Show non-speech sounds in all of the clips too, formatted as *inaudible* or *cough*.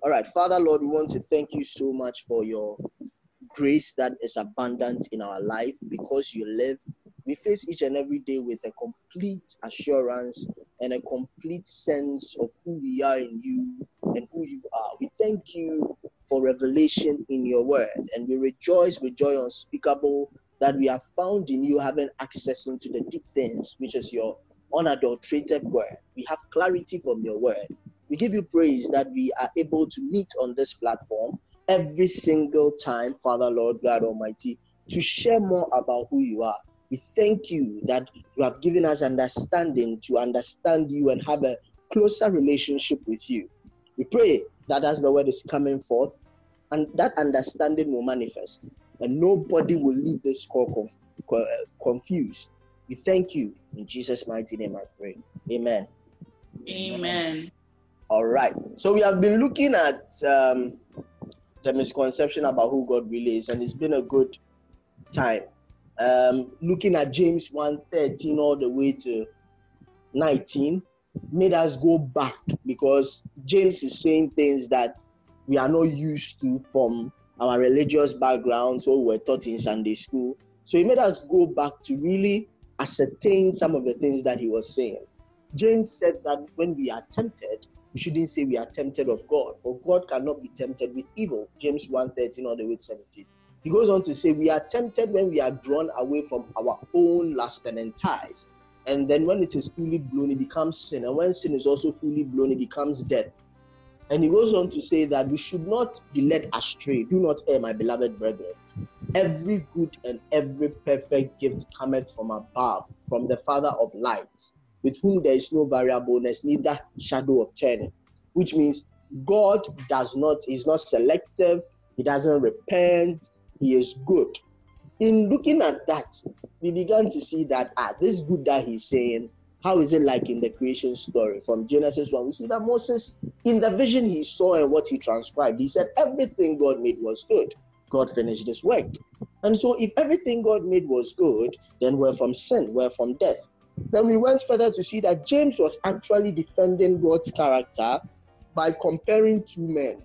All right, Father, Lord, we want to thank you so much for your grace that is abundant in our life because you live. We face each and every day with a complete assurance and a complete sense of who we are in you and who you are. We thank you for revelation in your word and we rejoice with joy unspeakable that we have found in you having access into the deep things, which is your unadulterated word. We have clarity from your word. We give you praise that we are able to meet on this platform every single time, Father, Lord God Almighty, to share more about who you are. We thank you that you have given us understanding to understand you and have a closer relationship with you. We pray that as the word is coming forth, and that understanding will manifest, and nobody will leave this call conf- uh, confused. We thank you in Jesus' mighty name. I pray. Amen. Amen. All right. So we have been looking at um, the misconception about who God really is, and it's been a good time. Um, looking at James 1:13 all the way to 19 made us go back because James is saying things that we are not used to from our religious background, so we were taught in Sunday school. So he made us go back to really ascertain some of the things that he was saying. James said that when we are tempted, we shouldn't say we are tempted of God, for God cannot be tempted with evil. James 1 13 all the way to 17. He goes on to say, We are tempted when we are drawn away from our own lust and enticed. And then when it is fully blown, it becomes sin. And when sin is also fully blown, it becomes death. And he goes on to say that we should not be led astray. Do not err, my beloved brethren. Every good and every perfect gift cometh from above, from the Father of lights, with whom there is no variableness, neither shadow of turning. Which means God does not, is not selective, He doesn't repent, He is good. In looking at that, we began to see that ah, this good that He's saying, how is it like in the creation story from Genesis 1? We see that Moses, in the vision he saw and what he transcribed, he said everything God made was good. God finished his work. And so, if everything God made was good, then we're from sin, we're from death. Then we went further to see that James was actually defending God's character by comparing two men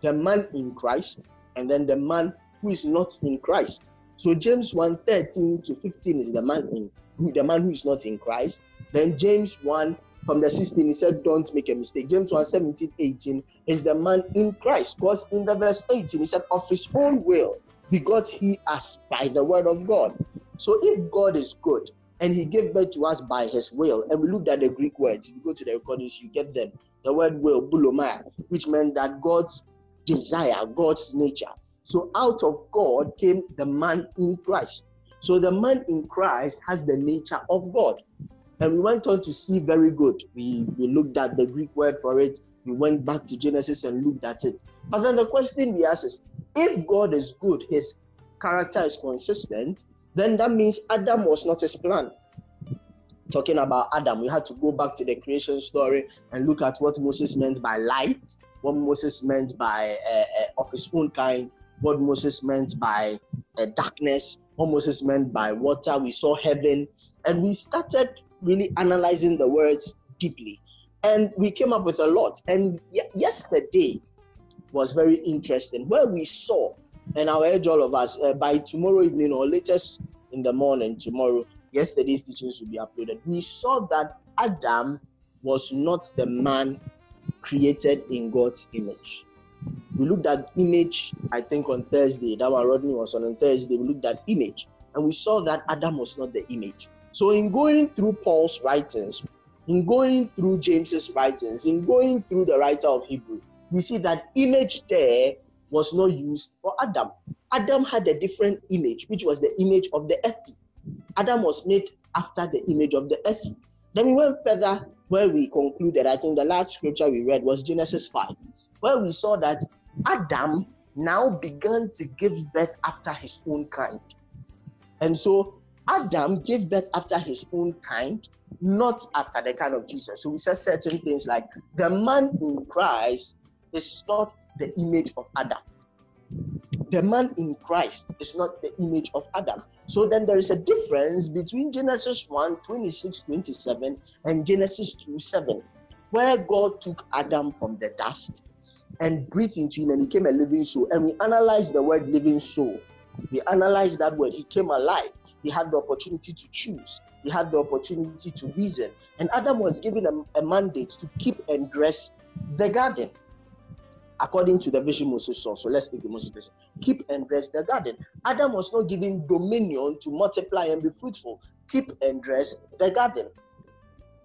the man in Christ and then the man who is not in Christ. So James 1 13 to 15 is the man in who the man who is not in Christ. Then James 1 from the 16, he said, Don't make a mistake. James 1 17, 18 is the man in Christ. Because in the verse 18, he said, Of his own will begot he us by the word of God. So if God is good and he gave birth to us by his will, and we looked at the Greek words, you go to the recordings, you get them. The word will, boulomai, which meant that God's desire, God's nature. So out of God came the man in Christ. So the man in Christ has the nature of God. And we went on to see very good. We, we looked at the Greek word for it. We went back to Genesis and looked at it. But then the question we ask is if God is good, his character is consistent, then that means Adam was not his plan. Talking about Adam, we had to go back to the creation story and look at what Moses meant by light, what Moses meant by uh, uh, of his own kind, what Moses meant by uh, darkness, what Moses meant by water. We saw heaven, and we started really analyzing the words deeply. And we came up with a lot. And y- yesterday was very interesting, where we saw, and I'll urge all of us uh, by tomorrow evening or latest in the morning, tomorrow, yesterday's teachings will be uploaded. We saw that Adam was not the man created in God's image. We looked at image, I think, on Thursday. That one Rodney was on on Thursday. We looked at image, and we saw that Adam was not the image. So, in going through Paul's writings, in going through James's writings, in going through the writer of Hebrew, we see that image there was not used for Adam. Adam had a different image, which was the image of the earth. Adam was made after the image of the earth. Then we went further where we concluded, I think the last scripture we read was Genesis 5, where we saw that Adam now began to give birth after his own kind. And so Adam gave birth after his own kind, not after the kind of Jesus. So we said certain things like the man in Christ is not the image of Adam. The man in Christ is not the image of Adam. So then there is a difference between Genesis 1 26 27 and Genesis 2 7, where God took Adam from the dust and breathed into him and he became a living soul. And we analyze the word living soul. We analyze that word. He came alive. He had the opportunity to choose. He had the opportunity to reason. And Adam was given a, a mandate to keep and dress the garden according to the vision Moses saw. So let's take the Moses vision. Keep and dress the garden. Adam was not given dominion to multiply and be fruitful. Keep and dress the garden.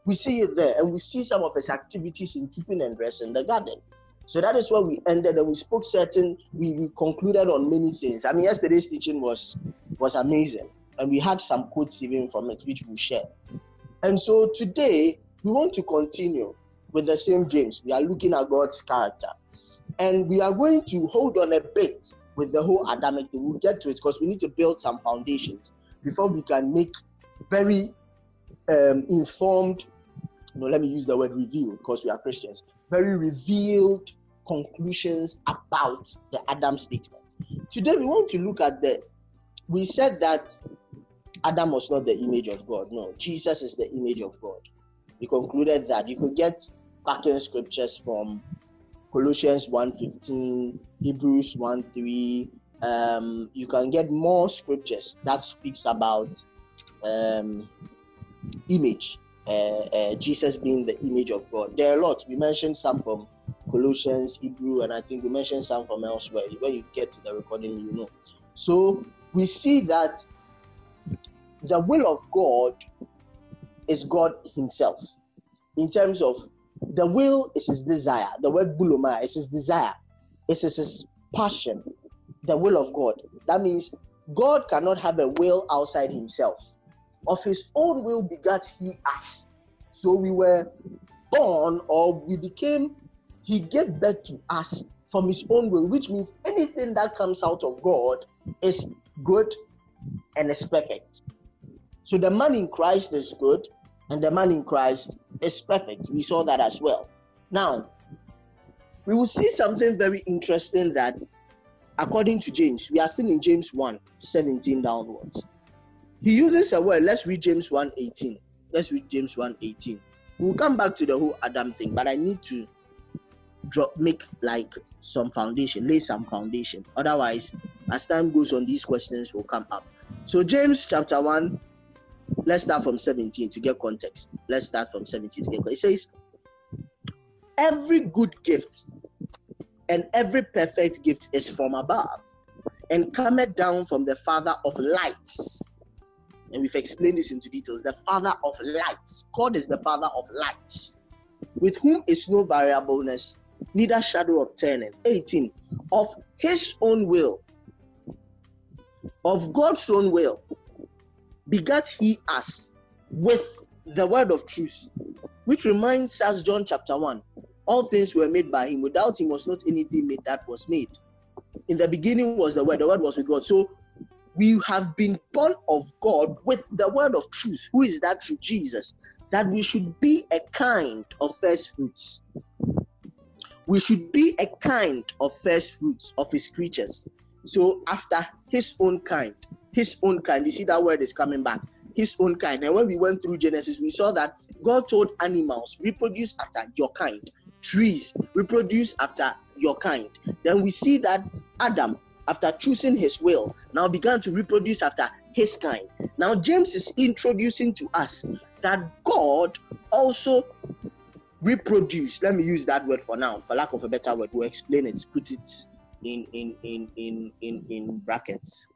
We see it there, and we see some of his activities in keeping and dressing the garden. So that is where we ended, and we spoke certain. We, we concluded on many things. I mean, yesterday's teaching was was amazing, and we had some quotes even from it, which we'll share. And so today we want to continue with the same James. We are looking at God's character. And we are going to hold on a bit with the whole Adamic thing. We'll get to it because we need to build some foundations before we can make very um, informed, no, let me use the word revealed because we are Christians, very revealed conclusions about the Adam statement. Today we want to look at the, we said that Adam was not the image of God. No, Jesus is the image of God. We concluded that you could get backing scriptures from Colossians 1:15, Hebrews 1:3. Um, you can get more scriptures that speaks about um, image, uh, uh, Jesus being the image of God. There are a lot. We mentioned some from Colossians, Hebrew, and I think we mentioned some from elsewhere. When you get to the recording, you know. So we see that the will of God is God Himself in terms of the will is his desire. The word buloma is his desire. It's his passion. The will of God. That means God cannot have a will outside himself. Of his own will begat he us. So we were born or we became, he gave birth to us from his own will, which means anything that comes out of God is good and is perfect. So the man in Christ is good, and the man in Christ is perfect. We saw that as well. Now, we will see something very interesting that, according to James, we are still in James 1 17 downwards. He uses a word. Let's read James 1 18. Let's read James 1 18. We'll come back to the whole Adam thing, but I need to drop make like some foundation, lay some foundation. Otherwise, as time goes on, these questions will come up. So, James chapter 1, Let's start from 17 to get context. Let's start from 17 to get context. It says, Every good gift and every perfect gift is from above and cometh down from the Father of lights. And we've explained this into details. The Father of lights. God is the Father of lights, with whom is no variableness, neither shadow of turning. 18. Of his own will, of God's own will, begat he us with the word of truth, which reminds us John chapter 1 all things were made by him. Without him was not anything made that was made. In the beginning was the word, the word was with God. So we have been born of God with the word of truth. Who is that truth? Jesus. That we should be a kind of first fruits. We should be a kind of first fruits of his creatures. So after his own kind, his own kind. You see that word is coming back. His own kind. And when we went through Genesis, we saw that God told animals, reproduce after your kind. Trees, reproduce after your kind. Then we see that Adam, after choosing his will, now began to reproduce after his kind. Now, James is introducing to us that God also reproduce. Let me use that word for now, for lack of a better word. We'll explain it, put it in in in in in, in brackets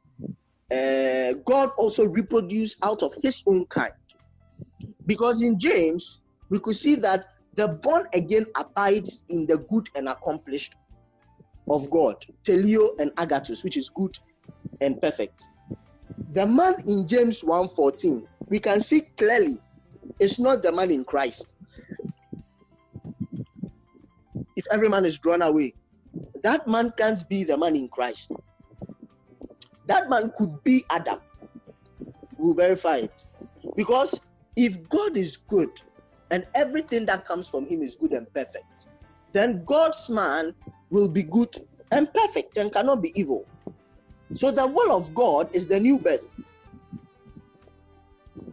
uh, God also reproduced out of his own kind. Because in James, we could see that the born again abides in the good and accomplished of God, teleo and agathos, which is good and perfect. The man in James 1:14, we can see clearly it's not the man in Christ. If every man is drawn away, that man can't be the man in Christ that man could be Adam. We'll verify it. Because if God is good and everything that comes from him is good and perfect, then God's man will be good and perfect and cannot be evil. So the will of God is the new birth.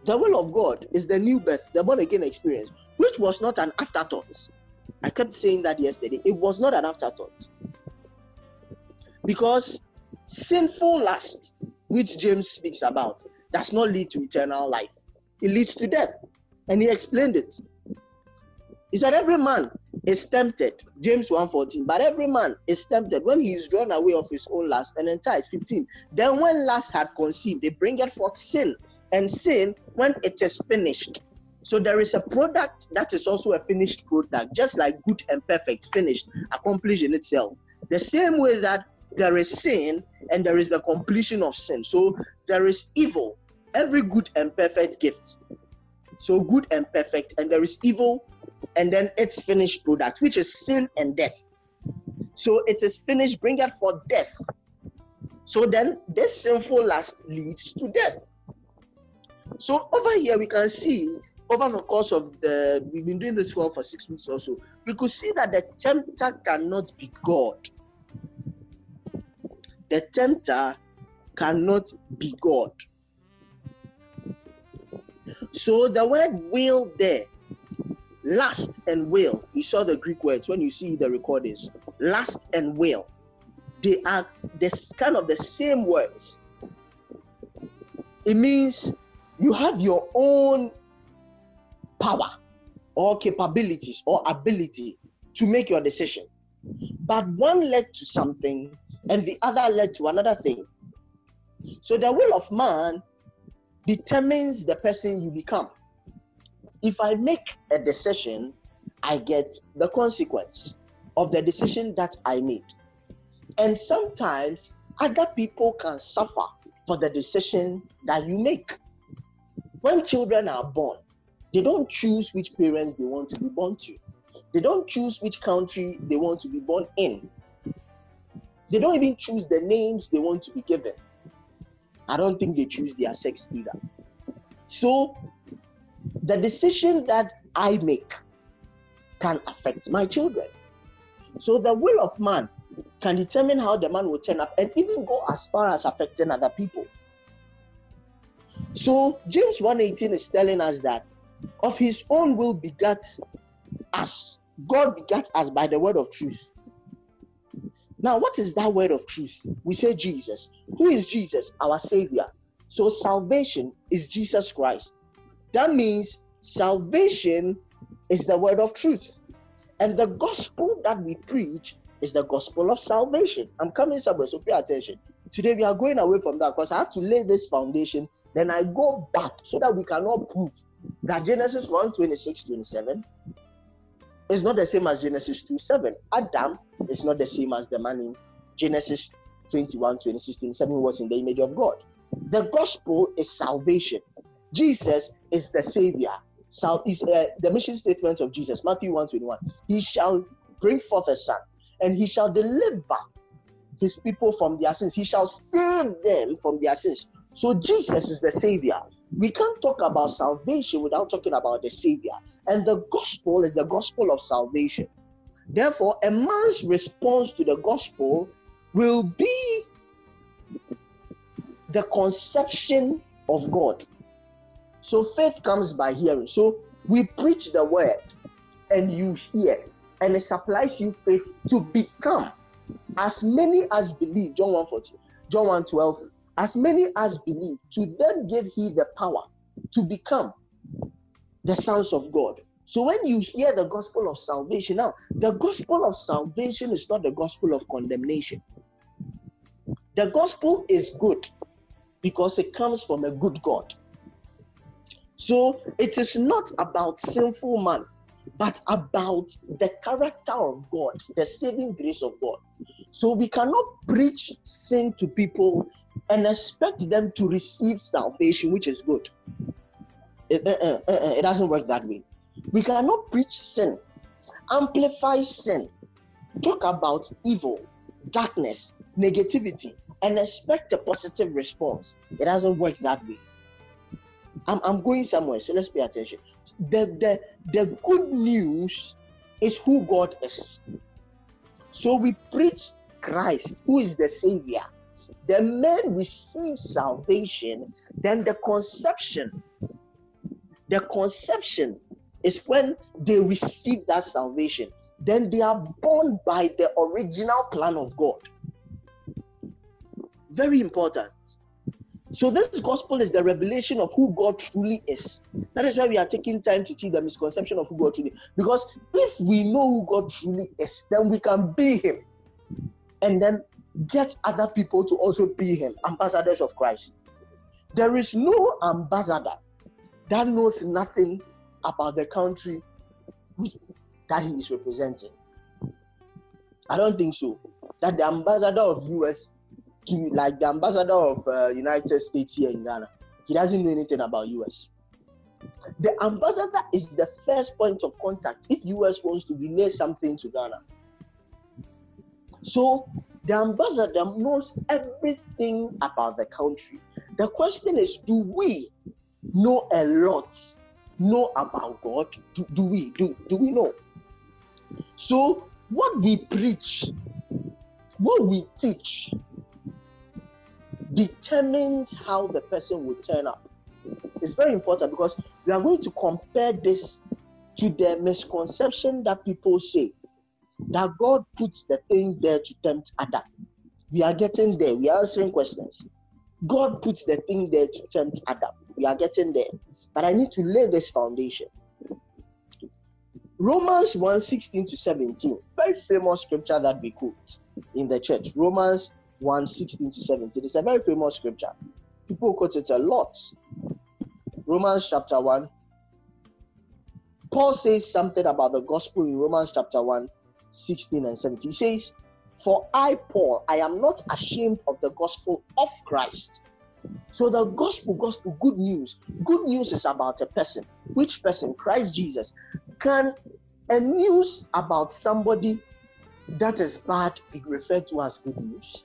The will of God is the new birth, the born again experience, which was not an afterthought. I kept saying that yesterday. It was not an afterthought. Because sinful lust, which James speaks about, does not lead to eternal life. It leads to death. And he explained it. He said, Every man is tempted, James 1:14, but every man is tempted when he is drawn away of his own lust and enticed. 15. Then when lust had conceived, they bring it forth sin, and sin when it is finished. So there is a product that is also a finished product, just like good and perfect, finished, accomplished in itself. The same way that there is sin and there is the completion of sin. So there is evil, every good and perfect gift. So good and perfect, and there is evil, and then its finished product, which is sin and death. So it is finished, bring it for death. So then this sinful lust leads to death. So over here we can see over the course of the we've been doing this call for six weeks or so, we could see that the tempter cannot be God. The tempter cannot be God. So the word will there, lust and will, you saw the Greek words when you see the recordings. Lust and will, they are this kind of the same words. It means you have your own power or capabilities or ability to make your decision. But one led to something and the other led to another thing. So the will of man determines the person you become. If I make a decision, I get the consequence of the decision that I made. And sometimes other people can suffer for the decision that you make. When children are born, they don't choose which parents they want to be born to. They don't choose which country they want to be born in. They don't even choose the names they want to be given. I don't think they choose their sex either. So, the decision that I make can affect my children. So, the will of man can determine how the man will turn up and even go as far as affecting other people. So, James 1:18 is telling us that of his own will begat us. God begat us by the word of truth. Now, what is that word of truth? We say Jesus. Who is Jesus? Our Savior. So, salvation is Jesus Christ. That means salvation is the word of truth. And the gospel that we preach is the gospel of salvation. I'm coming somewhere, so pay attention. Today, we are going away from that because I have to lay this foundation. Then I go back so that we cannot prove that Genesis 1 26 27 is not the same as Genesis 2 7. Adam is not the same as the man in Genesis 21 26 27 was in the image of God. The gospel is salvation. Jesus is the savior. So is uh, the mission statement of Jesus, Matthew 1 21. He shall bring forth a son, and he shall deliver his people from their sins. He shall save them from their sins. So Jesus is the savior. We can't talk about salvation without talking about the savior. And the gospel is the gospel of salvation. Therefore, a man's response to the gospel will be the conception of God. So faith comes by hearing. So we preach the word and you hear, and it supplies you faith to become as many as believe. John 1 14, John 1 12, as many as believe, to them give he the power to become the sons of God. So when you hear the gospel of salvation, now the gospel of salvation is not the gospel of condemnation. The gospel is good because it comes from a good God. So it is not about sinful man, but about the character of God, the saving grace of God. So we cannot preach sin to people and expect them to receive salvation, which is good. It, uh, uh, uh, it doesn't work that way. We cannot preach sin, amplify sin, talk about evil, darkness, negativity, and expect a positive response. It doesn't work that way. I'm, I'm going somewhere, so let's pay attention. The, the, the good news is who God is. So we preach Christ, who is the Savior. The man receives salvation, then the conception. The conception is when they receive that salvation. then they are born by the original plan of God. Very important. So, this gospel is the revelation of who God truly is. That is why we are taking time to teach the misconception of who God truly is. Because if we know who God truly is, then we can be Him and then get other people to also be Him, ambassadors of Christ. There is no ambassador that knows nothing about the country that he is representing. I don't think so. That the ambassador of US like the ambassador of uh, United States here in Ghana, he doesn't know anything about US. The ambassador is the first point of contact if US wants to relay something to Ghana. So the ambassador knows everything about the country. The question is, do we know a lot, know about God? Do, do we do do we know? So what we preach, what we teach, determines how the person will turn up. It's very important because we are going to compare this to the misconception that people say that God puts the thing there to tempt Adam. We are getting there. We are answering questions. God puts the thing there to tempt Adam. We are getting there. But I need to lay this foundation. Romans 1 16 to 17, very famous scripture that we quote in the church. Romans 1 16 to 17. It's a very famous scripture. People quote it a lot. Romans chapter 1. Paul says something about the gospel in Romans chapter 1, 16 and 17. He says, For I, Paul, I am not ashamed of the gospel of Christ. So the gospel, gospel, good news. Good news is about a person. Which person? Christ Jesus. Can a news about somebody that is bad be referred to as good news?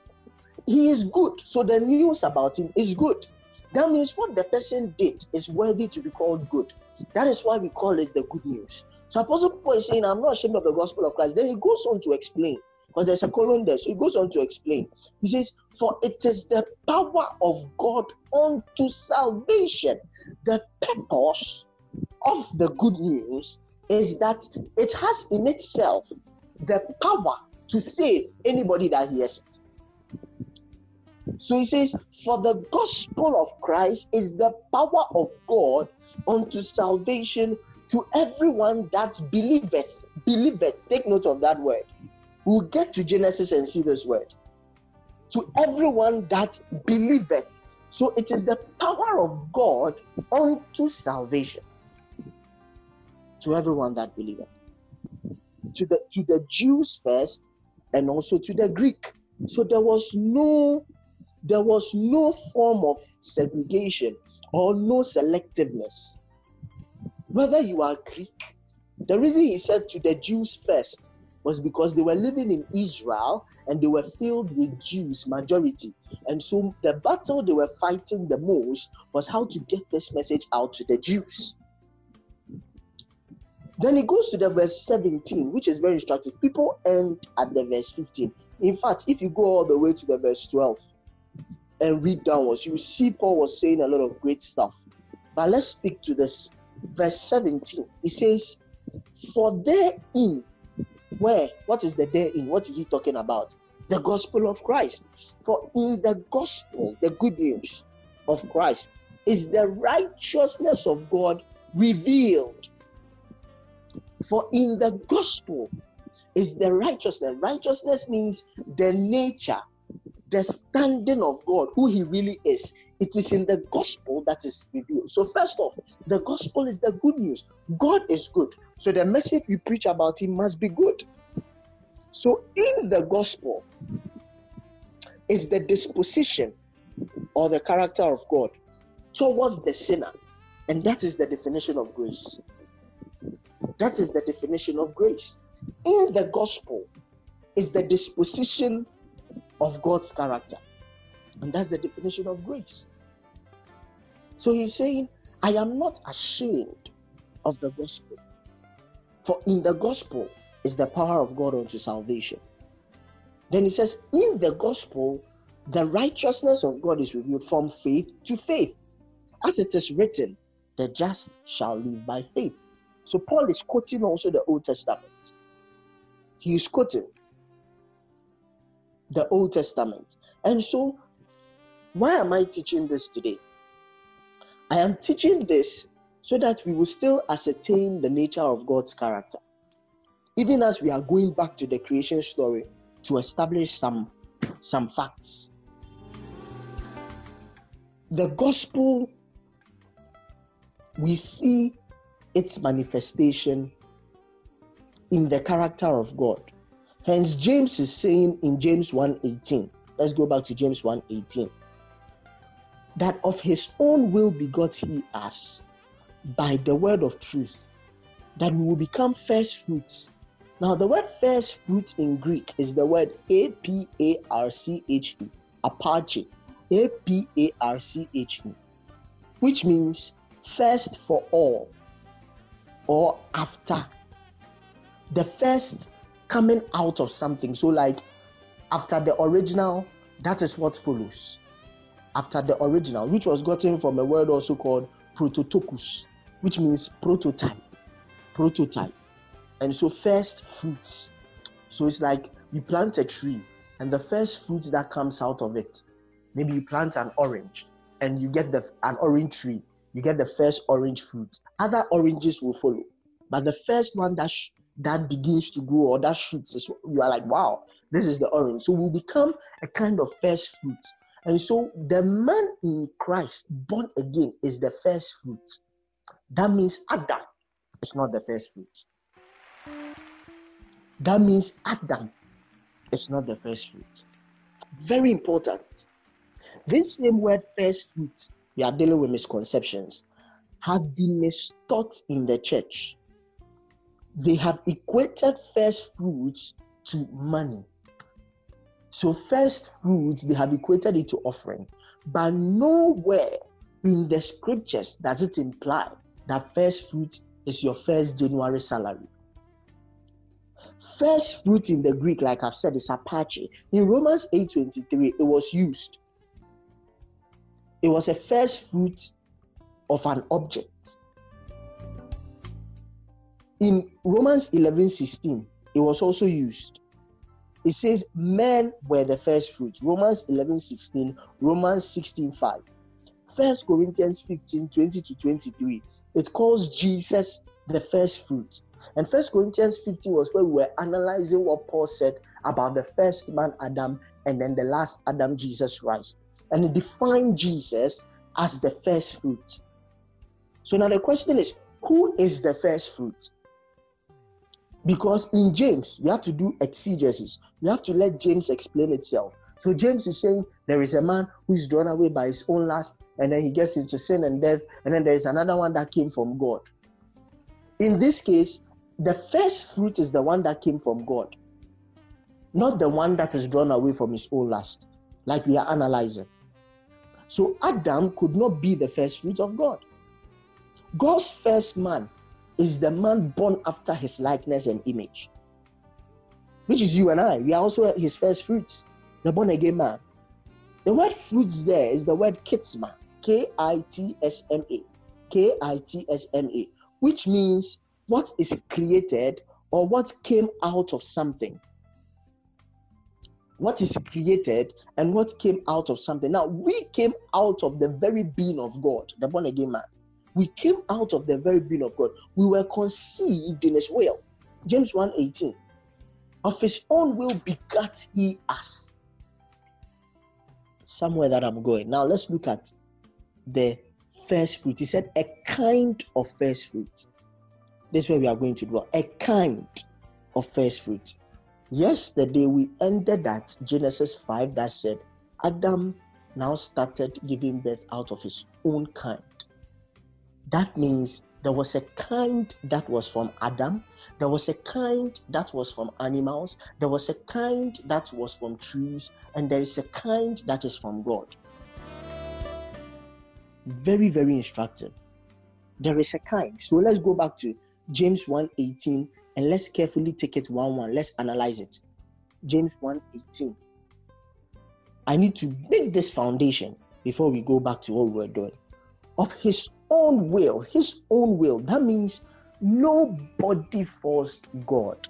He is good, so the news about him is good. That means what the person did is worthy to be called good. That is why we call it the good news. So Apostle Paul is saying, I'm not ashamed of the gospel of Christ. Then he goes on to explain, because there's a colon there. So he goes on to explain. He says, For it is the power of God unto salvation. The purpose of the good news is that it has in itself the power to save anybody that hears it. So he says, For the gospel of Christ is the power of God unto salvation to everyone that believeth. Believeth. Take note of that word. We'll get to Genesis and see this word. To everyone that believeth. So it is the power of God unto salvation to everyone that believeth. To the to the Jews first, and also to the Greek. So there was no there was no form of segregation or no selectiveness. Whether you are Greek, the reason he said to the Jews first was because they were living in Israel and they were filled with Jews, majority. And so the battle they were fighting the most was how to get this message out to the Jews. Then he goes to the verse 17, which is very instructive. People end at the verse 15. In fact, if you go all the way to the verse 12 and read downwards, you see Paul was saying a lot of great stuff. But let's speak to this. Verse 17. it says, For therein, where? What is the therein? What is he talking about? The gospel of Christ. For in the gospel, the good news of Christ is the righteousness of God revealed for in the gospel is the righteousness. Righteousness means the nature, the standing of God, who He really is. It is in the gospel that is revealed. So, first off, the gospel is the good news. God is good. So, the message we preach about Him must be good. So, in the gospel is the disposition or the character of God towards the sinner. And that is the definition of grace. That is the definition of grace. In the gospel is the disposition of God's character. And that's the definition of grace. So he's saying, I am not ashamed of the gospel. For in the gospel is the power of God unto salvation. Then he says, In the gospel, the righteousness of God is revealed from faith to faith. As it is written, the just shall live by faith. So Paul is quoting also the Old Testament. He is quoting the Old Testament. And so, why am I teaching this today? I am teaching this so that we will still ascertain the nature of God's character. Even as we are going back to the creation story to establish some, some facts. The gospel, we see its manifestation in the character of God. Hence, James is saying in James 1:18. Let's go back to James 1:18. That of his own will begot he us by the word of truth, that we will become first fruits. Now, the word first fruit in Greek is the word A P A R C H E, aparche, A P A R C H E, which means first for all or after. The first coming out of something. So, like after the original, that is what follows. After the original, which was gotten from a word also called prototokos, which means prototype. Prototype. And so, first fruits. So, it's like you plant a tree, and the first fruits that comes out of it, maybe you plant an orange, and you get the an orange tree. You get the first orange fruit. Other oranges will follow, but the first one that sh- that begins to grow or that shoots, you are like, wow, this is the orange. So we become a kind of first fruit. And so the man in Christ, born again, is the first fruit. That means Adam is not the first fruit. That means Adam is not the first fruit. Very important. This same word, first fruit, we are dealing with misconceptions, have been mistaught in the church they have equated first fruits to money. So, first fruits, they have equated it to offering. But nowhere in the scriptures does it imply that first fruit is your first January salary. First fruit in the Greek, like I've said, is aparche. In Romans 8:23, it was used. It was a first fruit of an object in Romans 11 16, it was also used. It says, Men were the first fruits. Romans 11 16, Romans 16 5. First Corinthians 15 20 to 23, it calls Jesus the first fruit. And First Corinthians 15 was where we were analyzing what Paul said about the first man Adam and then the last Adam, Jesus Christ. And it defined Jesus as the first fruit. So now the question is, who is the first fruit? Because in James, we have to do exegesis. We have to let James explain itself. So James is saying there is a man who is drawn away by his own lust, and then he gets into sin and death, and then there is another one that came from God. In this case, the first fruit is the one that came from God, not the one that is drawn away from his own lust, like we are analyzing. So Adam could not be the first fruit of God. God's first man is the man born after his likeness and image, which is you and I. We are also his first fruits, the born again man. The word fruits there is the word kitsma, K I T S M A, K I T S M A, which means what is created or what came out of something. What is created and what came out of something. Now, we came out of the very being of God, the born again man. We came out of the very being of God. We were conceived in His will. James 1:18. Of His own will begat He us. Somewhere that I'm going. Now let's look at the first fruit. He said, a kind of first fruit. This is where we are going to go. A kind of first fruit. Yesterday we ended at Genesis 5 that said Adam now started giving birth out of his own kind. That means there was a kind that was from Adam, there was a kind that was from animals, there was a kind that was from trees, and there is a kind that is from God. Very, very instructive. There is a kind. So let's go back to James 1:18 and let's carefully take it one one. Let's analyze it. James 1:18. I need to make this foundation before we go back to what we were doing. Of his own will, his own will. That means nobody forced God.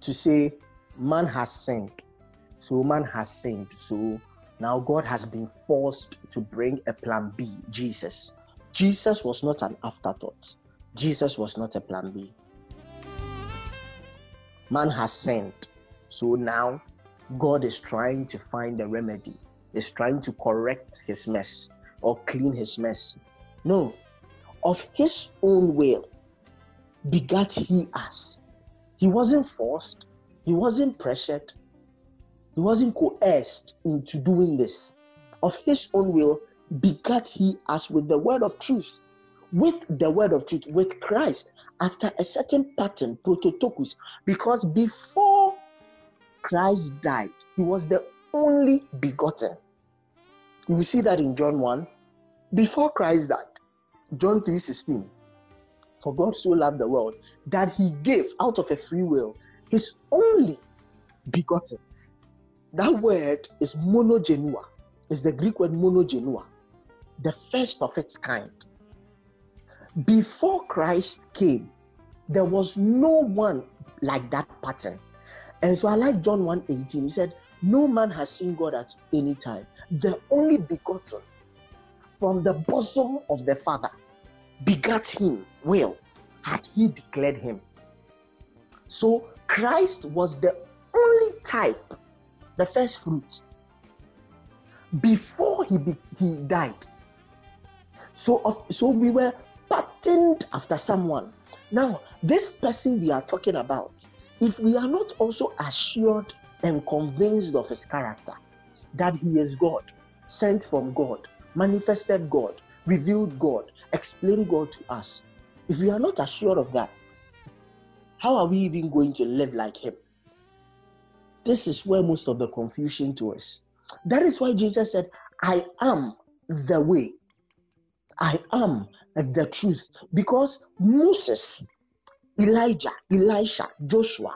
to say man has sinned. So man has sinned. So now God has been forced to bring a plan B, Jesus. Jesus was not an afterthought. Jesus was not a plan B. Man has sinned. So now God is trying to find a remedy, is trying to correct his mess or clean his mess. No, of his own will begat he us. He wasn't forced, he wasn't pressured, he wasn't coerced into doing this. Of his own will begat he us with the word of truth, with the word of truth, with Christ, after a certain pattern, prototokos, because before Christ died, he was the only begotten. You will see that in John 1. Before Christ died, John 3:16. For God so loved the world that he gave out of a free will his only begotten. That word is monogenua. Is the Greek word monogenua, the first of its kind. Before Christ came, there was no one like that pattern. And so I like John 1:18. He said, No man has seen God at any time. The only begotten from the bosom of the Father begat him well, had he declared him. So Christ was the only type, the first fruit, before he, be, he died. So, of, so we were patterned after someone. Now, this person we are talking about if we are not also assured and convinced of his character, that he is God, sent from God, manifested God, revealed God, explained God to us, if we are not assured of that, how are we even going to live like him? This is where most of the confusion to us. That is why Jesus said, I am the way. I am the truth. Because Moses Elijah, Elisha, Joshua,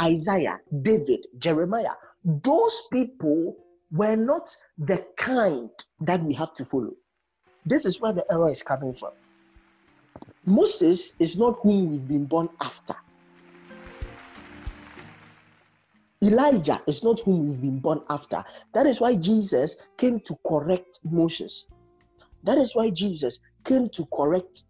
Isaiah, David, Jeremiah, those people were not the kind that we have to follow. This is where the error is coming from. Moses is not whom we've been born after. Elijah is not whom we've been born after. That is why Jesus came to correct Moses. That is why Jesus came to correct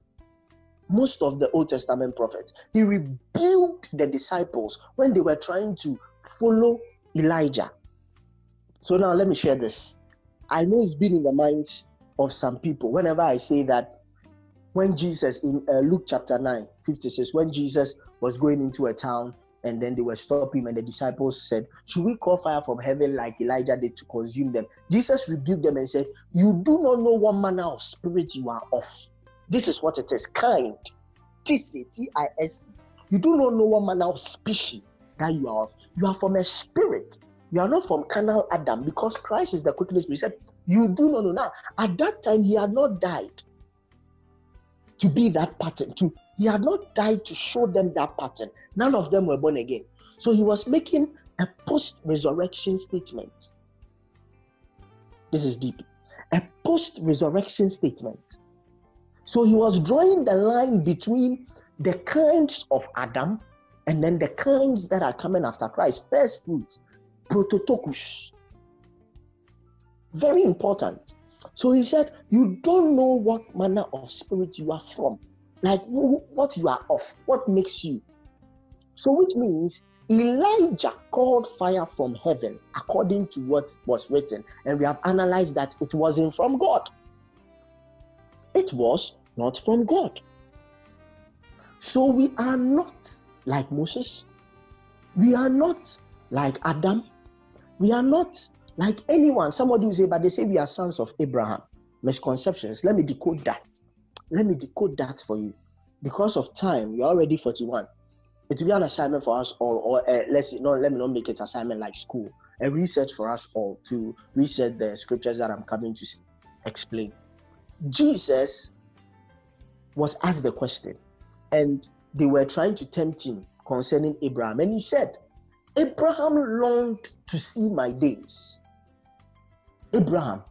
most of the Old Testament prophets. He rebuked the disciples when they were trying to follow Elijah. So now let me share this. I know it's been in the minds of some people whenever I say that when Jesus in uh, Luke chapter 9, 56, when Jesus was going into a town and then they were stopping him and the disciples said, Should we call fire from heaven like Elijah did to consume them? Jesus rebuked them and said, You do not know what manner of spirit you are of. This is what it is kind. T C T I S. You do not know what manner of species that you are. You are from a spirit. You are not from carnal Adam because Christ is the quickness. He said, You do not know. Now, at that time, he had not died to be that pattern. To he had not died to show them that pattern. None of them were born again. So he was making a post-resurrection statement. This is deep. A post-resurrection statement. So he was drawing the line between the kinds of Adam and then the kinds that are coming after Christ. First fruits, prototokos. Very important. So he said, You don't know what manner of spirit you are from, like what you are of, what makes you. So, which means Elijah called fire from heaven according to what was written, and we have analyzed that it wasn't from God. It was not from God. So we are not like Moses. We are not like Adam. We are not like anyone. Somebody will say, but they say we are sons of Abraham. Misconceptions. Let me decode that. Let me decode that for you. Because of time, you're already 41. It will be an assignment for us all, or uh, let's no, let me not make it assignment like school. A research for us all to research the scriptures that I'm coming to explain. Jesus was asked the question, and they were trying to tempt him concerning Abraham. And he said, Abraham longed to see my days. Abraham,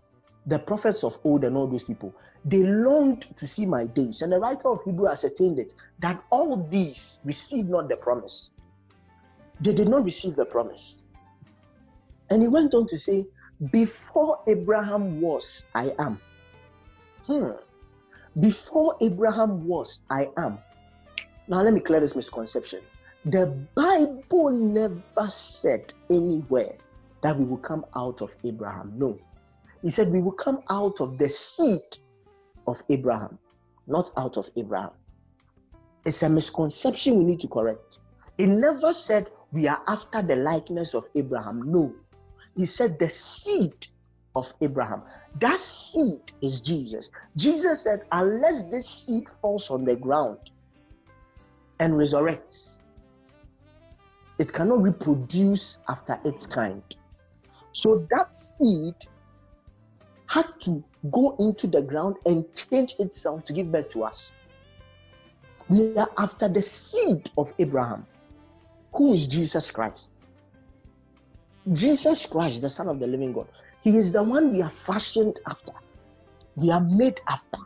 the prophets of old and all those people, they longed to see my days. And the writer of Hebrew ascertained it that all these received not the promise. they did not receive the promise. And he went on to say, Before Abraham was, I am. Hmm. Before Abraham was, I am. Now, let me clear this misconception. The Bible never said anywhere that we will come out of Abraham. No. He said we will come out of the seed of Abraham, not out of Abraham. It's a misconception we need to correct. He never said we are after the likeness of Abraham. No. He said the seed of Abraham. That seed is Jesus. Jesus said, unless this seed falls on the ground and resurrects, it cannot reproduce after its kind. So that seed had to go into the ground and change itself to give birth to us. We are after the seed of Abraham, who is Jesus Christ. Jesus Christ, the Son of the living God. He is the one we are fashioned after. We are made after.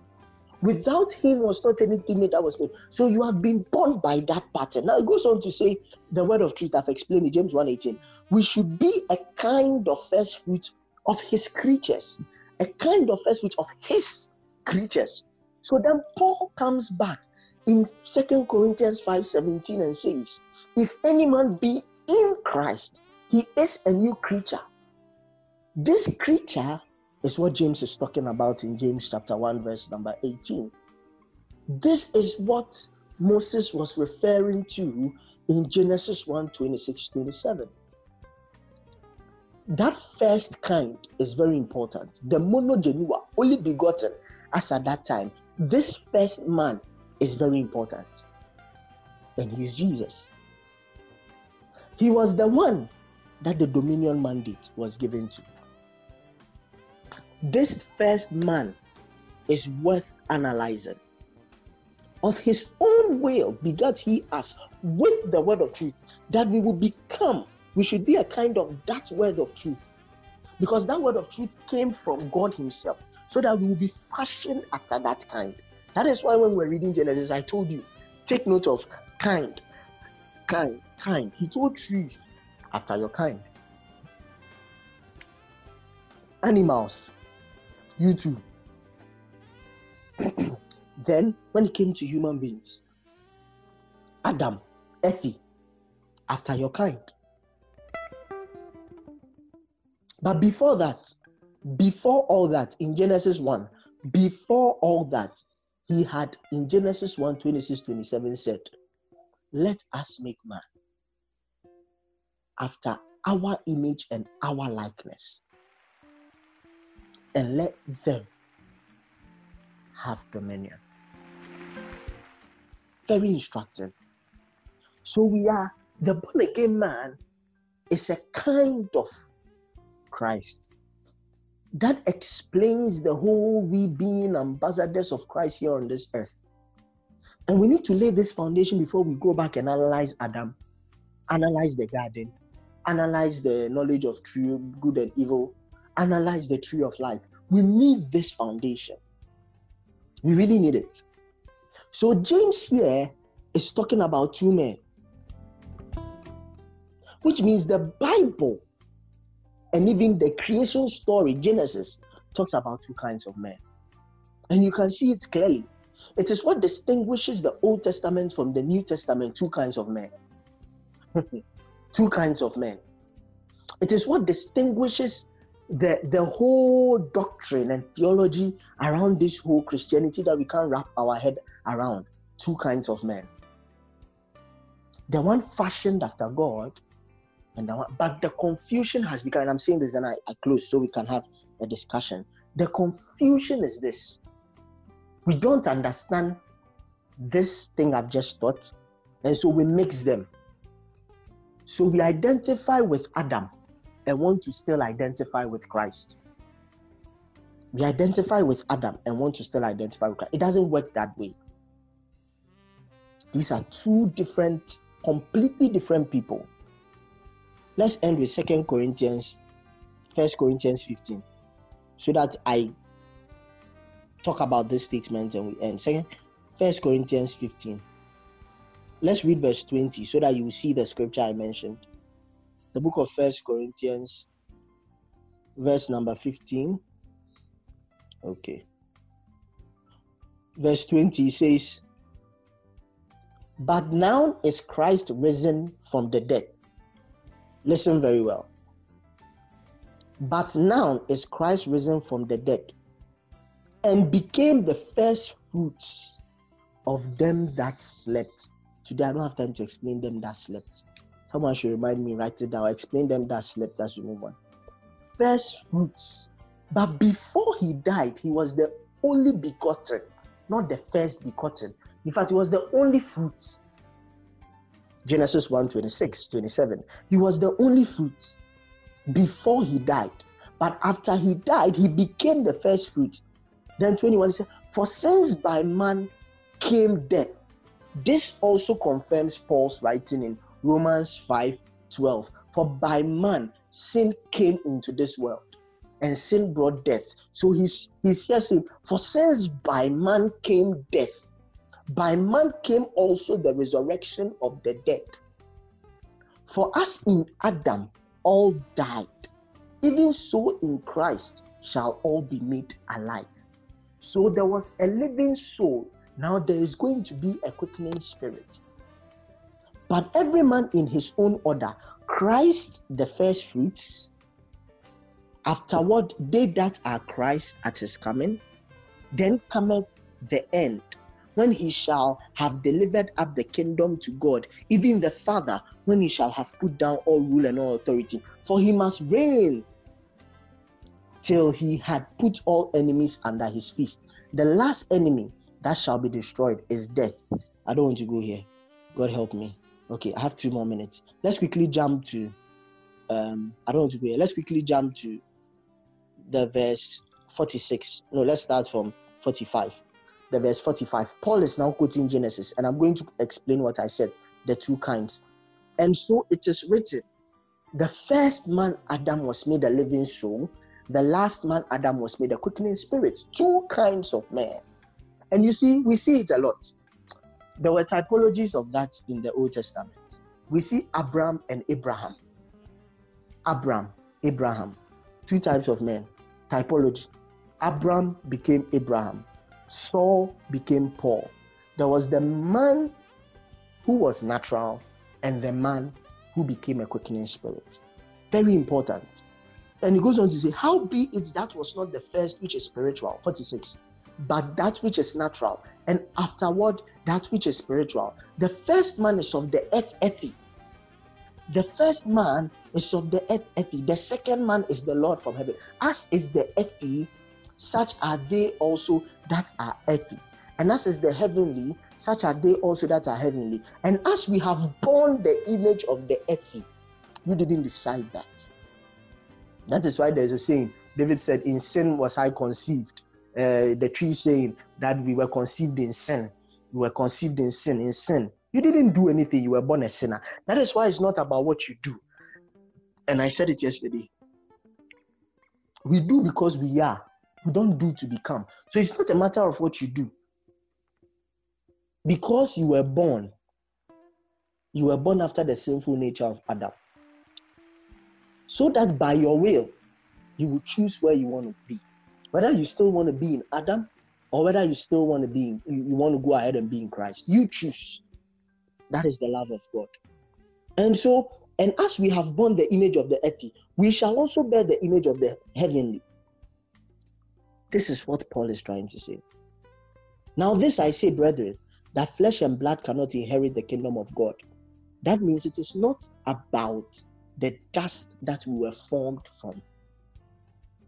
Without him was not anything that was made. So you have been born by that pattern. Now it goes on to say the word of truth. I've explained in James 1:18. We should be a kind of first fruit of his creatures, a kind of first fruit of his creatures. So then Paul comes back in Second Corinthians 5:17 and says, If any man be in Christ, he is a new creature. This creature is what James is talking about in James chapter 1, verse number 18. This is what Moses was referring to in Genesis 1 26 27. That first kind is very important. The monogenes, only begotten, as at that time. This first man is very important. And he's Jesus. He was the one that the dominion mandate was given to. This first man is worth analyzing. Of his own will begat he us with the word of truth, that we will become, we should be a kind of that word of truth. Because that word of truth came from God Himself, so that we will be fashioned after that kind. That is why when we're reading Genesis, I told you, take note of kind, kind, kind. He told trees after your kind. Animals, you too. *clears throat* then, when it came to human beings, Adam, Effie, after your kind. But before that, before all that, in Genesis 1, before all that, he had in Genesis 1 26 27 said, Let us make man after our image and our likeness and let them have dominion. Very instructive. So we are the born again man is a kind of Christ. That explains the whole we being ambassadors of Christ here on this earth. And we need to lay this foundation before we go back and analyze Adam, analyze the garden, analyze the knowledge of true good and evil, analyze the tree of life. We need this foundation. We really need it. So, James here is talking about two men, which means the Bible and even the creation story, Genesis, talks about two kinds of men. And you can see it clearly. It is what distinguishes the Old Testament from the New Testament two kinds of men. *laughs* two kinds of men. It is what distinguishes the, the whole doctrine and theology around this whole Christianity that we can't wrap our head around. Two kinds of men. The one fashioned after God, and the one, but the confusion has become, and I'm saying this and I, I close so we can have a discussion. The confusion is this we don't understand this thing I've just taught, and so we mix them. So we identify with Adam and want to still identify with Christ. We identify with Adam and want to still identify with Christ. It doesn't work that way. These are two different, completely different people. Let's end with Second Corinthians, First Corinthians 15, so that I talk about this statement and we end. Second, First Corinthians 15. let's read verse 20 so that you see the scripture I mentioned. The book of First Corinthians, verse number 15. Okay. Verse 20 says, But now is Christ risen from the dead. Listen very well. But now is Christ risen from the dead and became the first fruits of them that slept. Today, I don't have time to explain them that slept. Someone should remind me, write it down. explain them that slept as we move on. First fruits. But before he died, he was the only begotten, not the first begotten. In fact, he was the only fruit. Genesis 1 26, 27. He was the only fruit before he died. But after he died, he became the first fruit. Then 21 he said, For since by man came death, this also confirms Paul's writing in Romans 5 12. For by man sin came into this world, and sin brought death. So he's he's here saying, For since by man came death, by man came also the resurrection of the dead. For us in Adam all died, even so in Christ shall all be made alive. So there was a living soul. Now there is going to be a quickening spirit. But every man in his own order. Christ the first fruits. Afterward, they that are Christ at his coming. Then cometh the end, when he shall have delivered up the kingdom to God, even the Father, when he shall have put down all rule and all authority. For he must reign till he had put all enemies under his feet. The last enemy that shall be destroyed is death. I don't want to go here. God help me. Okay, I have two more minutes. Let's quickly jump to. Um, I don't want to go here. Let's quickly jump to the verse 46. No, let's start from 45. The verse 45. Paul is now quoting Genesis, and I'm going to explain what I said the two kinds. And so it is written the first man, Adam, was made a living soul, the last man, Adam, was made a quickening spirit. Two kinds of men. And you see, we see it a lot. There were typologies of that in the Old Testament. We see Abram and Abraham. Abram, Abraham. Two types of men. Typology. Abram became Abraham. Saul became Paul. There was the man who was natural and the man who became a quickening spirit. Very important. And he goes on to say, How be it that was not the first which is spiritual, 46, but that which is natural, and afterward that which is spiritual. The first man is of the earth earthy. The first man is of the earth earthy. The second man is the Lord from heaven. As is the earthy, such are they also that are earthy. And as is the heavenly, such are they also that are heavenly. And as we have borne the image of the earthy, you didn't decide that. That is why there's a saying. David said, In sin was I conceived. Uh, the tree saying that we were conceived in sin. We were conceived in sin, in sin. You didn't do anything, you were born a sinner. That is why it's not about what you do. And I said it yesterday. We do because we are. We don't do to become. So it's not a matter of what you do. Because you were born, you were born after the sinful nature of Adam so that by your will you will choose where you want to be whether you still want to be in adam or whether you still want to be in, you want to go ahead and be in christ you choose. That is the love of god. And so and as we have borne the image of the earthly we shall also bear the image of the heavenly. This is what paul is trying to say. Now this i say brethren that flesh and blood cannot inherit the kingdom of god. That means it is not about the dust that we were formed from.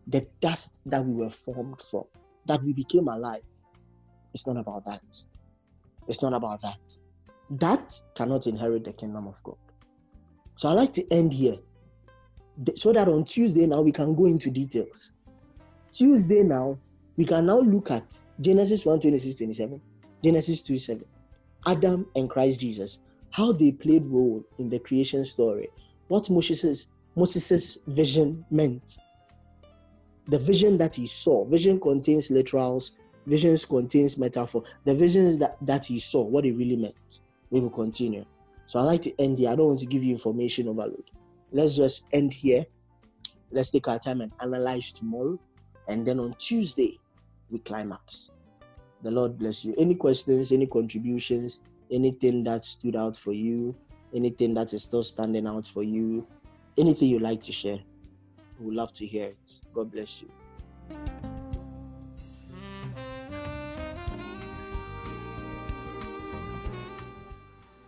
The dust that we were formed from, that we became alive. It's not about that. It's not about that. That cannot inherit the kingdom of God. So I like to end here so that on Tuesday now we can go into details. Tuesday now, we can now look at Genesis 1 26 27, Genesis 2 7, Adam and Christ Jesus, how they played role in the creation story, what Moses' Moses' vision meant. The vision that he saw. Vision contains literals, visions contains metaphor. The visions that, that he saw, what it really meant. we will continue. So I like to end here. I don't want to give you information overload. Let's just end here. Let's take our time and analyze tomorrow. And then on Tuesday, we climax. The Lord bless you. Any questions, any contributions, anything that stood out for you, anything that is still standing out for you, anything you'd like to share, we would love to hear it. God bless you.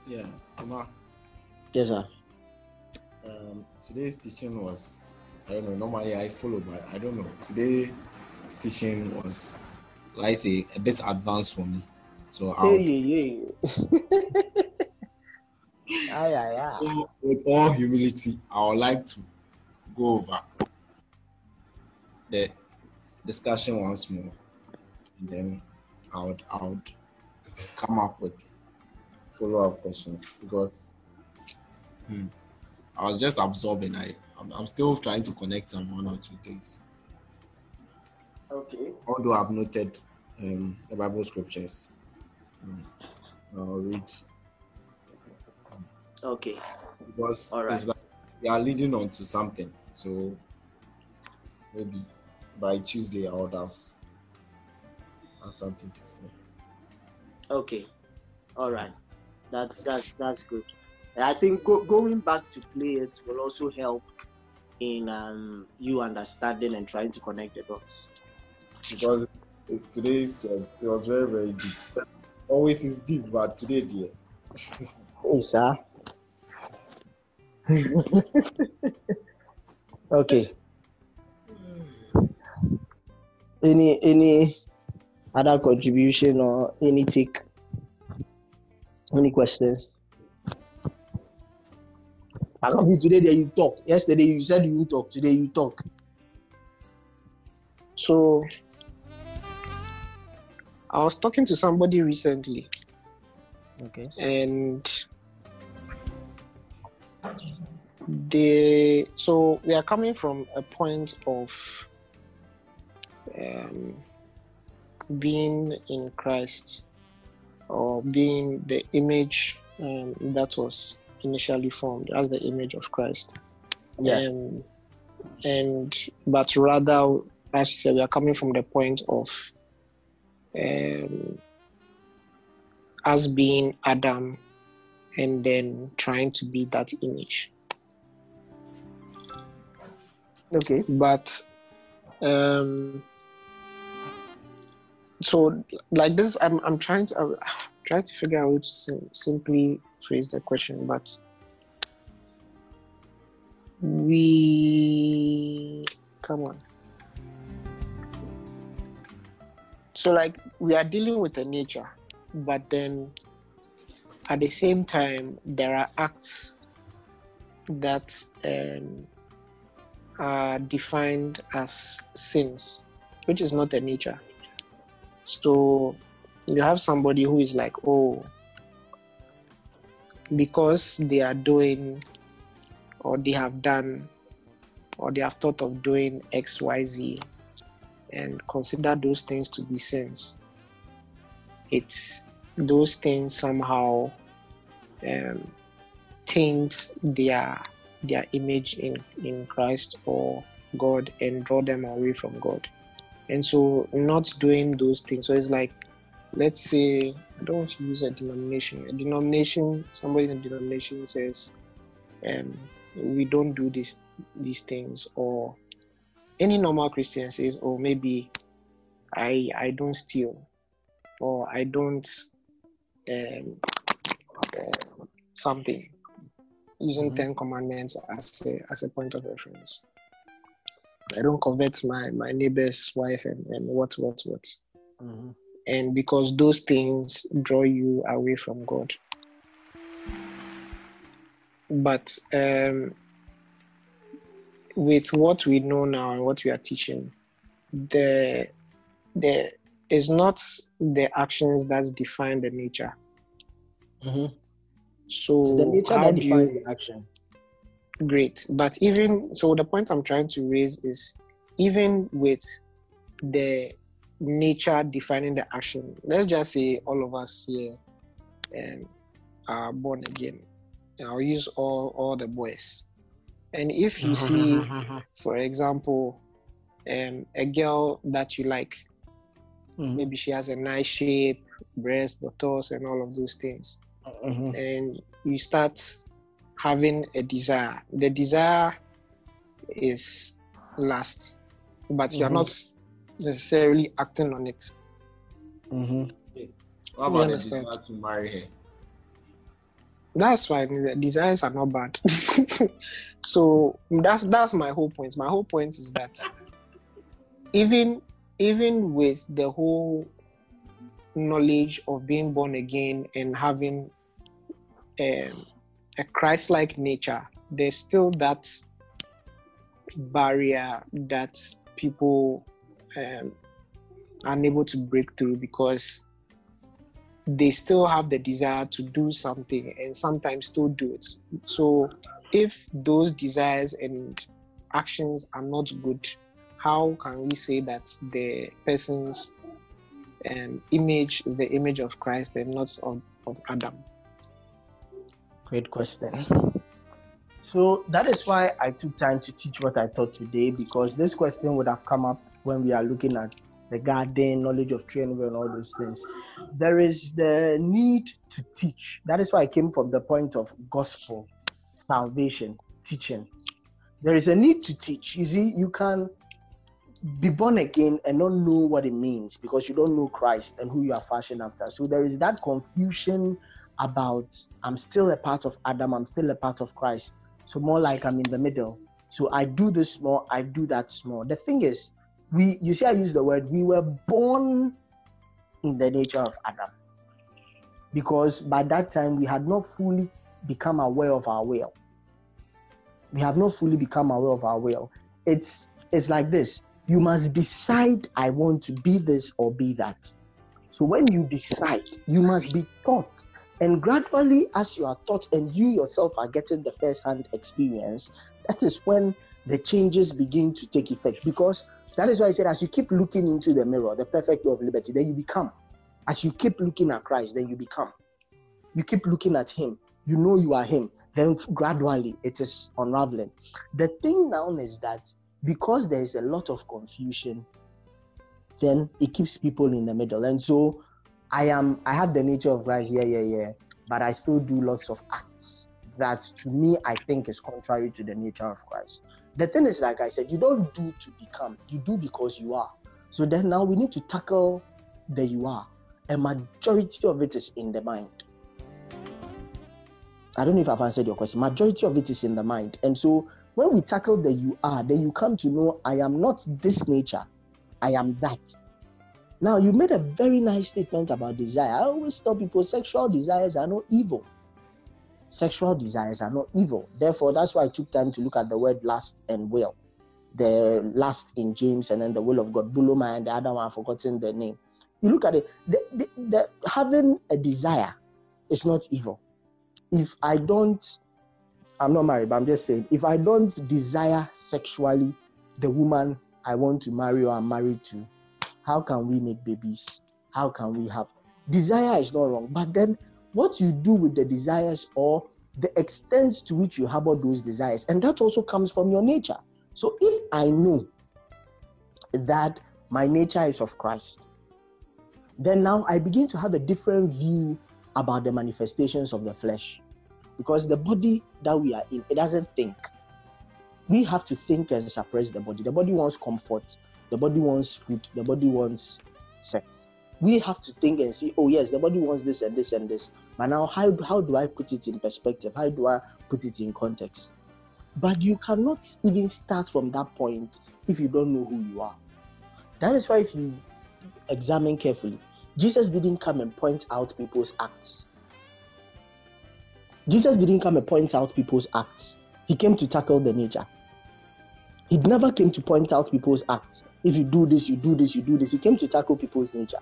Yeah, Emma. Yes, sir. Um, today's teaching was I don't know. Normally I follow, but I don't know. Today's teaching was, like I say, a bit advanced for me. So I'll, Hey, hey, hey. *laughs* with all humility, I would like to go over the discussion once more, and then I would I would come up with follow up questions because hmm, I was just absorbing. I I'm, I'm still trying to connect some one or two things. Okay. Although I've noted um, the Bible scriptures, um, I'll read Okay. because All right. it's like we are leading on to something. So maybe by Tuesday I would have, have something to say. Okay. All right. That's that's that's good. And I think go, going back to play it will also help in um, you understanding and trying to connect the dots. Because it- today's was it was very very deep. Always is deep, but today dear. Hey, sir. *laughs* okay. Any any other contribution or any take? Any questions? I love you today that you talk. Yesterday you said you would talk. Today you talk. So I was talking to somebody recently Okay. and they so we are coming from a point of um, being in Christ or being the image um, that was initially formed as the image of Christ. Yeah. Um, and but rather, as you said, we are coming from the point of um, us being Adam and then trying to be that image. Okay. But um, so like this, I'm I'm trying to I'm trying to figure out how to sim- simply phrase the question, but we come on. So like we are dealing with the nature, but then at the same time there are acts that um, are defined as sins, which is not the nature. So you have somebody who is like, oh, because they are doing or they have done or they have thought of doing X, Y, Z and consider those things to be sins. It's those things somehow um, taint their their image in, in Christ or God and draw them away from God. And so not doing those things. So it's like, let's say, I don't want to use a denomination. A denomination, somebody in a denomination says, um, we don't do this these things, or any normal Christian says, oh, maybe I I don't steal, or I don't um, uh, something using Mhm. Ten Commandments as a as a point of reference. I don't covet my my neighbor's wife and, and what what what. Mhm. And because those things draw you away from God. But um, with what we know now and what we are teaching, the the is not the actions that define the nature. Mhm. So It's the nature how that do defines you, the action. great but even so the point i'm trying to raise is even with the nature defining the action let's just say all of us here um, are born again. And I'll use all all the boys. And if you *laughs* see, for example, um, a girl that you like, Mhm. maybe she has a nice shape, breast, buttocks, and all of those things, Mhm. and you start having a desire. The desire is last, but you are Mhm. not necessarily acting on it. Mhm. What about the desire to marry her? That's why The desires are not bad. *laughs* so that's that's my whole point. My whole point is that even even with the whole knowledge of being born again and having um, a Christ-like nature, there's still that barrier that people um, are unable to break through because they still have the desire to do something and sometimes still do it. So, if those desires and actions are not good, how can we say that the person's um, image is the image of Christ and not of, of Adam? Great question. So that is why I took time to teach what I taught today because this question would have come up when we are looking at the garden, knowledge of tree and will, and all those things. There is the need to teach. That is why I came from the point of gospel, salvation, teaching. There is a need to teach. You see, you can be born again and not know what it means because you don't know Christ and who you are fashioned after. So there is that confusion about I'm still a part of Adam, I'm still a part of Christ. So more like I'm in the middle. So I do this small, I do that small. The thing is, we you see, I use the word we were born in the nature of Adam. Because by that time we had not fully become aware of our will. We have not fully become aware of our will. It's it's like this. You must decide I want to be this or be that. So when you decide, you must be taught and gradually, as you are taught and you yourself are getting the first hand experience, that is when the changes begin to take effect. Because that is why I said, as you keep looking into the mirror, the perfect law of liberty, then you become. As you keep looking at Christ, then you become. You keep looking at Him, you know you are Him. Then gradually it is unraveling. The thing now is that because there is a lot of confusion, then it keeps people in the middle. And so I am I have the nature of Christ, yeah, yeah, yeah. But I still do lots of acts that to me I think is contrary to the nature of Christ. The thing is, like I said, you don't do to become, you do because you are. So then now we need to tackle the you are. A majority of it is in the mind. I don't know if I've answered your question. Majority of it is in the mind. And so when we tackle the you are, then you come to know I am not this nature, I am that. Now, you made a very nice statement about desire. I always tell people sexual desires are not evil. Sexual desires are not evil. Therefore, that's why I took time to look at the word lust and will. The lust in James and then the will of God. boulema and the other one, I've forgotten the name. You look at it, the, the, the, having a desire is not evil. If I don't, I'm not married, but I'm just saying, if I don't desire sexually the woman I want to marry or I'm married to, how can we make babies? How can we have desire is not wrong, but then what you do with the desires or the extent to which you harbor those desires, and that also comes from your nature. So if I know that my nature is of Christ, then now I begin to have a different view about the manifestations of the flesh. Because the body that we are in, it doesn't think. We have to think and suppress the body. The body wants comfort, the body wants food, the body wants sex. We have to think and see, oh, yes, the body wants this and this and this. But now, how, how do I put it in perspective? How do I put it in context? But you cannot even start from that point if you don't know who you are. That is why, if you examine carefully, Jesus didn't come and point out people's acts. Jesus didn't come and point out people's acts. He came to tackle the nature. He never came to point out people's acts. If you do this, you do this, you do this. He came to tackle people's nature.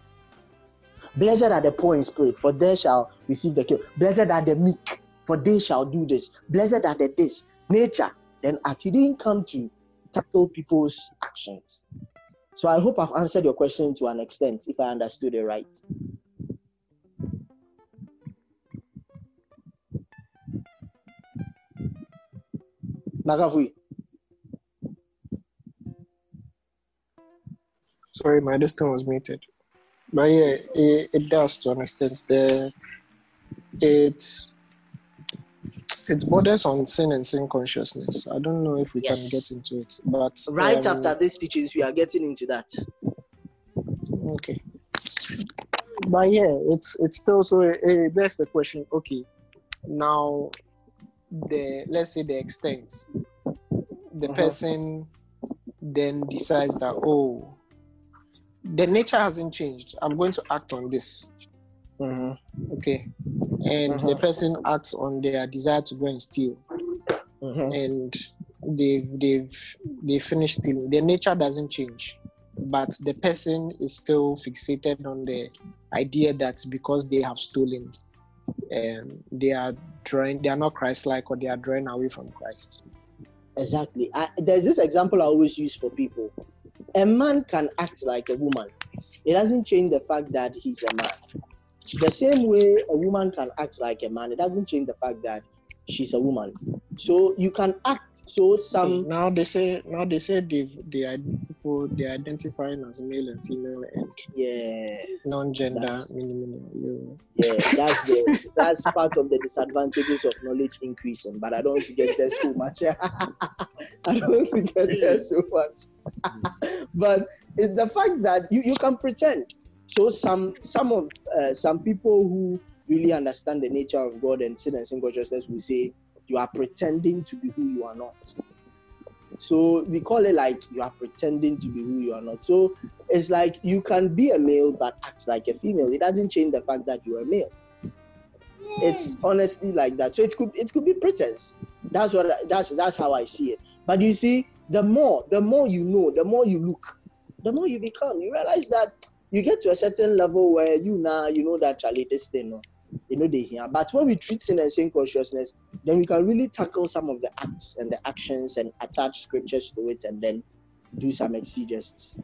Blessed are the poor in spirit, for they shall receive the kingdom. Blessed are the meek, for they shall do this. Blessed are the this. Nature, then act. He didn't come to tackle people's actions. So I hope I've answered your question to an extent, if I understood it right. Nakafui. Sorry, my distance was muted. But yeah, it, it does to an extent. The it's it's borders on sin and sin consciousness. I don't know if we Yes. can get into it, but Right um, after these teachings, we are getting into that. Okay. But yeah, it's it's still so. Uh, that's the question. Okay, now the let's say the extent, the Uh-huh. person then decides that oh, the nature hasn't changed. I'm going to act on this. Okay, and the Uh-huh. person acts on their desire to go and steal, Mhm. and they've they've they finished stealing. Their nature doesn't change, but the person is still fixated on the idea that because they have stolen, um, they are drawing they are not Christ-like or they are drawing away from Christ. Exactly. I, there's this example I always use for people. A man can act like a woman. It doesn't change the fact that he's a man. The same way a woman can act like a man, it doesn't change the fact that she's a woman. So you can act. So some now they say now they say they they are people they are identifying as male and female and yeah, non-gender you yeah, that's the that's part of the disadvantages of knowledge increasing. But I don't get there so much. *laughs* I don't get there so much. *laughs* but it's the fact that you, you can pretend. So some some of uh, some people who really understand the nature of God and sin and sin consciousness will say you are pretending to be who you are not. So we call it like you are pretending to be who you are not. So it's like you can be a male but act like a female. It doesn't change the fact that you're a male. It's honestly like that. So it could it could be pretense. That's what that's that's how I see it. But you see, the more the more you know, the more you look, the more you become. You realize that you get to a certain level where you now you know that Charlie this thing, you know they hear. But when we treat sin and sin consciousness, then we can really tackle some of the acts and the actions and attach scriptures to it, and then do some exegesis.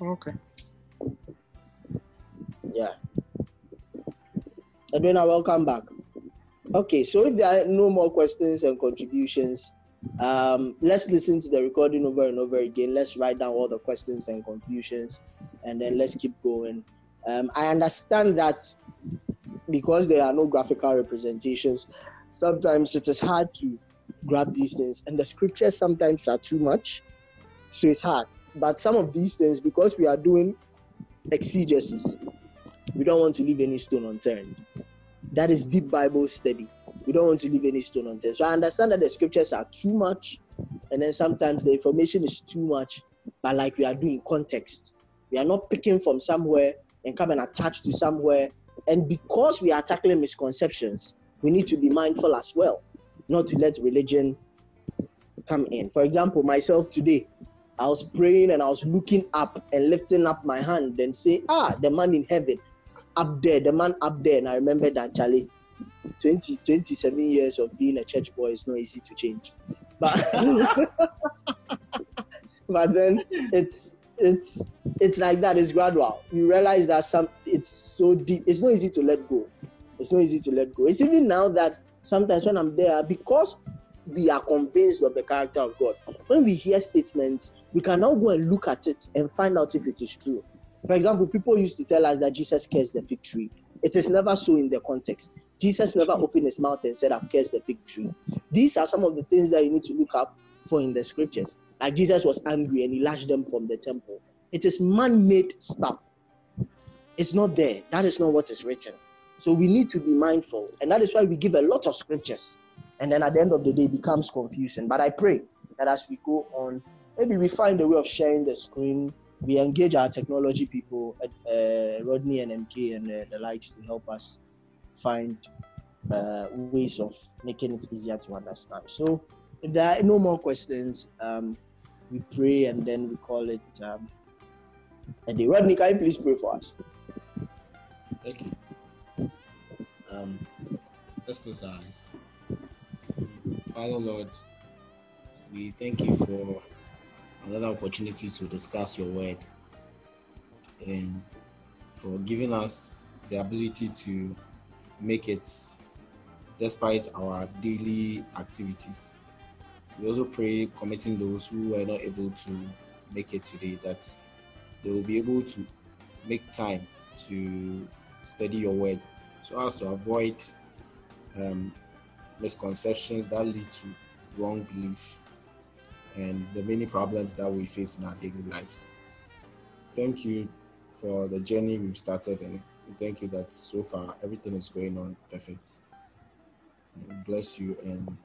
okay. Yeah. Edwina, welcome back. Okay, so if there are no more questions and contributions, um, let's listen to the recording over and over again. Let's write down all the questions and confusions, and then let's keep going. Um, I understand that because there are no graphical representations, sometimes it is hard to grab these things, and the scriptures sometimes are too much, so it's hard. But some of these things, because we are doing exegesis, we don't want to leave any stone unturned. That is deep Bible study. We don't want to leave any stone unturned. So I understand that the scriptures are too much, and then sometimes the information is too much, but like we are doing context. We are not picking from somewhere and come and attach to somewhere. And because we are tackling misconceptions, we need to be mindful as well, not to let religion come in. For example, myself today, I was praying and I was looking up and lifting up my hand and say, Ah, the man in heaven up there, the man up there. And I remember that Charlie, 20, 27 years of being a church boy is not easy to change. But *laughs* but then it's it's it's like that, it's gradual. You realize that some it's so deep, it's not easy to let go. It's not easy to let go. It's even now that sometimes when I'm there, because we are convinced of the character of God, when we hear statements, we can now go and look at it and find out if it is true. For example, people used to tell us that Jesus cursed the fig tree. It is never so in the context. Jesus never opened his mouth and said, I've cursed the fig tree. These are some of the things that you need to look up for in the scriptures. Like Jesus was angry and he lashed them from the temple. It is man made stuff. It's not there. That is not what is written. So we need to be mindful. And that is why we give a lot of scriptures. And then at the end of the day, it becomes confusing. But I pray that as we go on, maybe we find a way of sharing the screen. We engage our technology people, uh, Rodney and MK and uh, the likes to help us find uh, ways of making it easier to understand. So if there are no more questions, um, we pray and then we call it um, a day. Rodney, can you please pray for us? Thank you. Um, let's close our eyes. Father Lord, we thank you for another opportunity to discuss your word and for giving us the ability to make it despite our daily activities. We also pray committing those who were not able to make it today that they will be able to make time to study your word so as to avoid um, misconceptions that lead to wrong belief and the many problems that we face in our daily lives. Thank you for the journey we've started and thank you that so far everything is going on perfect. Bless you and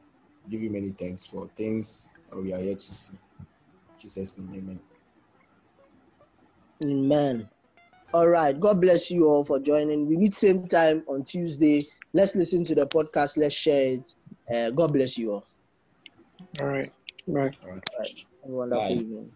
give you many thanks for things that we are yet to see. In Jesus' name, amen. Amen. All right. God bless you all for joining. We meet same time on Tuesday. Let's listen to the podcast. Let's share it. Uh, God bless you all. All right. Bye. All right. All right. Have a wonderful Bye. evening.